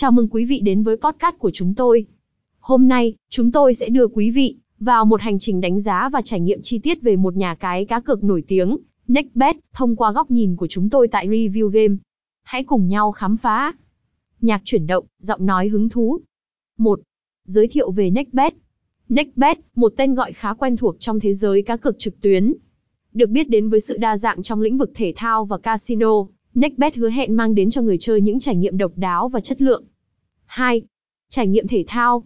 Chào mừng quý vị đến với podcast của chúng tôi. Hôm nay, chúng tôi sẽ đưa quý vị vào một hành trình đánh giá và trải nghiệm chi tiết về một nhà cái cá cược nổi tiếng, Nextbet, thông qua góc nhìn của chúng tôi tại Review Game. Hãy cùng nhau khám phá. Nhạc chuyển động, giọng nói hứng thú. 1. Giới thiệu về Nextbet. Nextbet, một tên gọi khá quen thuộc trong thế giới cá cược trực tuyến. Được biết đến với sự đa dạng trong lĩnh vực thể thao và casino, Nextbet hứa hẹn mang đến cho người chơi những trải nghiệm độc đáo và chất lượng. 2. Trải nghiệm thể thao.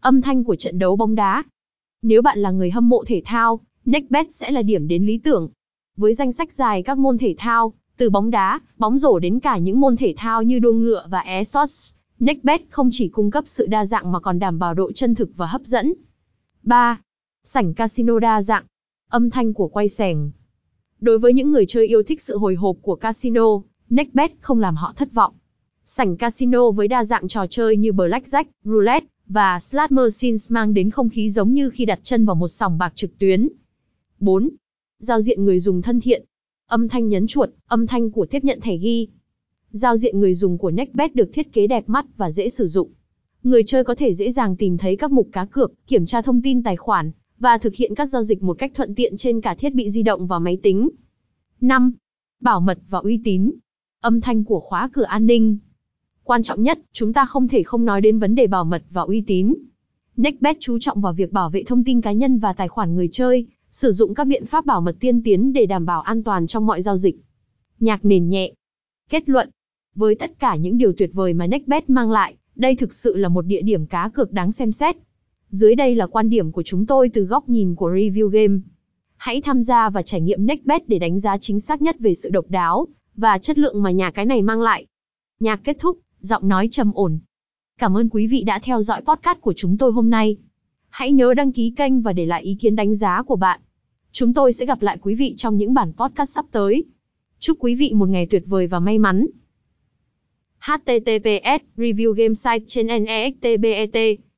Âm thanh của trận đấu bóng đá. Nếu bạn là người hâm mộ thể thao, Nextbet sẽ là điểm đến lý tưởng. Với danh sách dài các môn thể thao, từ bóng đá, bóng rổ đến cả những môn thể thao như đua ngựa và esports, Nextbet không chỉ cung cấp sự đa dạng mà còn đảm bảo độ chân thực và hấp dẫn. 3. Sảnh casino đa dạng. Âm thanh của quay sẻng. Đối với những người chơi yêu thích sự hồi hộp của casino, Nextbet không làm họ thất vọng. Sảnh casino với đa dạng trò chơi như blackjack, roulette và slot machines mang đến không khí giống như khi đặt chân vào một sòng bạc trực tuyến. 4. Giao diện người dùng thân thiện. Âm thanh nhấn chuột, âm thanh của tiếp nhận thẻ ghi. Giao diện người dùng của Nextbet được thiết kế đẹp mắt và dễ sử dụng. Người chơi có thể dễ dàng tìm thấy các mục cá cược, kiểm tra thông tin tài khoản và thực hiện các giao dịch một cách thuận tiện trên cả thiết bị di động và máy tính. 5. Bảo mật và uy tín. Âm thanh của khóa cửa an ninh. Quan trọng nhất, chúng ta không thể không nói đến vấn đề bảo mật và uy tín. Nextbet chú trọng vào việc bảo vệ thông tin cá nhân và tài khoản người chơi, sử dụng các biện pháp bảo mật tiên tiến để đảm bảo an toàn trong mọi giao dịch. Nhạc nền nhẹ. Kết luận. Với tất cả những điều tuyệt vời mà Nextbet mang lại, đây thực sự là một địa điểm cá cược đáng xem xét. Dưới đây là quan điểm của chúng tôi từ góc nhìn của Review Game. Hãy tham gia và trải nghiệm Nextbet để đánh giá chính xác nhất về sự độc đáo và chất lượng mà nhà cái này mang lại. Nhạc kết thúc, giọng nói trầm ổn. Cảm ơn quý vị đã theo dõi podcast của chúng tôi hôm nay. Hãy nhớ đăng ký kênh và để lại ý kiến đánh giá của bạn. Chúng tôi sẽ gặp lại quý vị trong những bản podcast sắp tới. Chúc quý vị một ngày tuyệt vời và may mắn. https review game site trên nextbet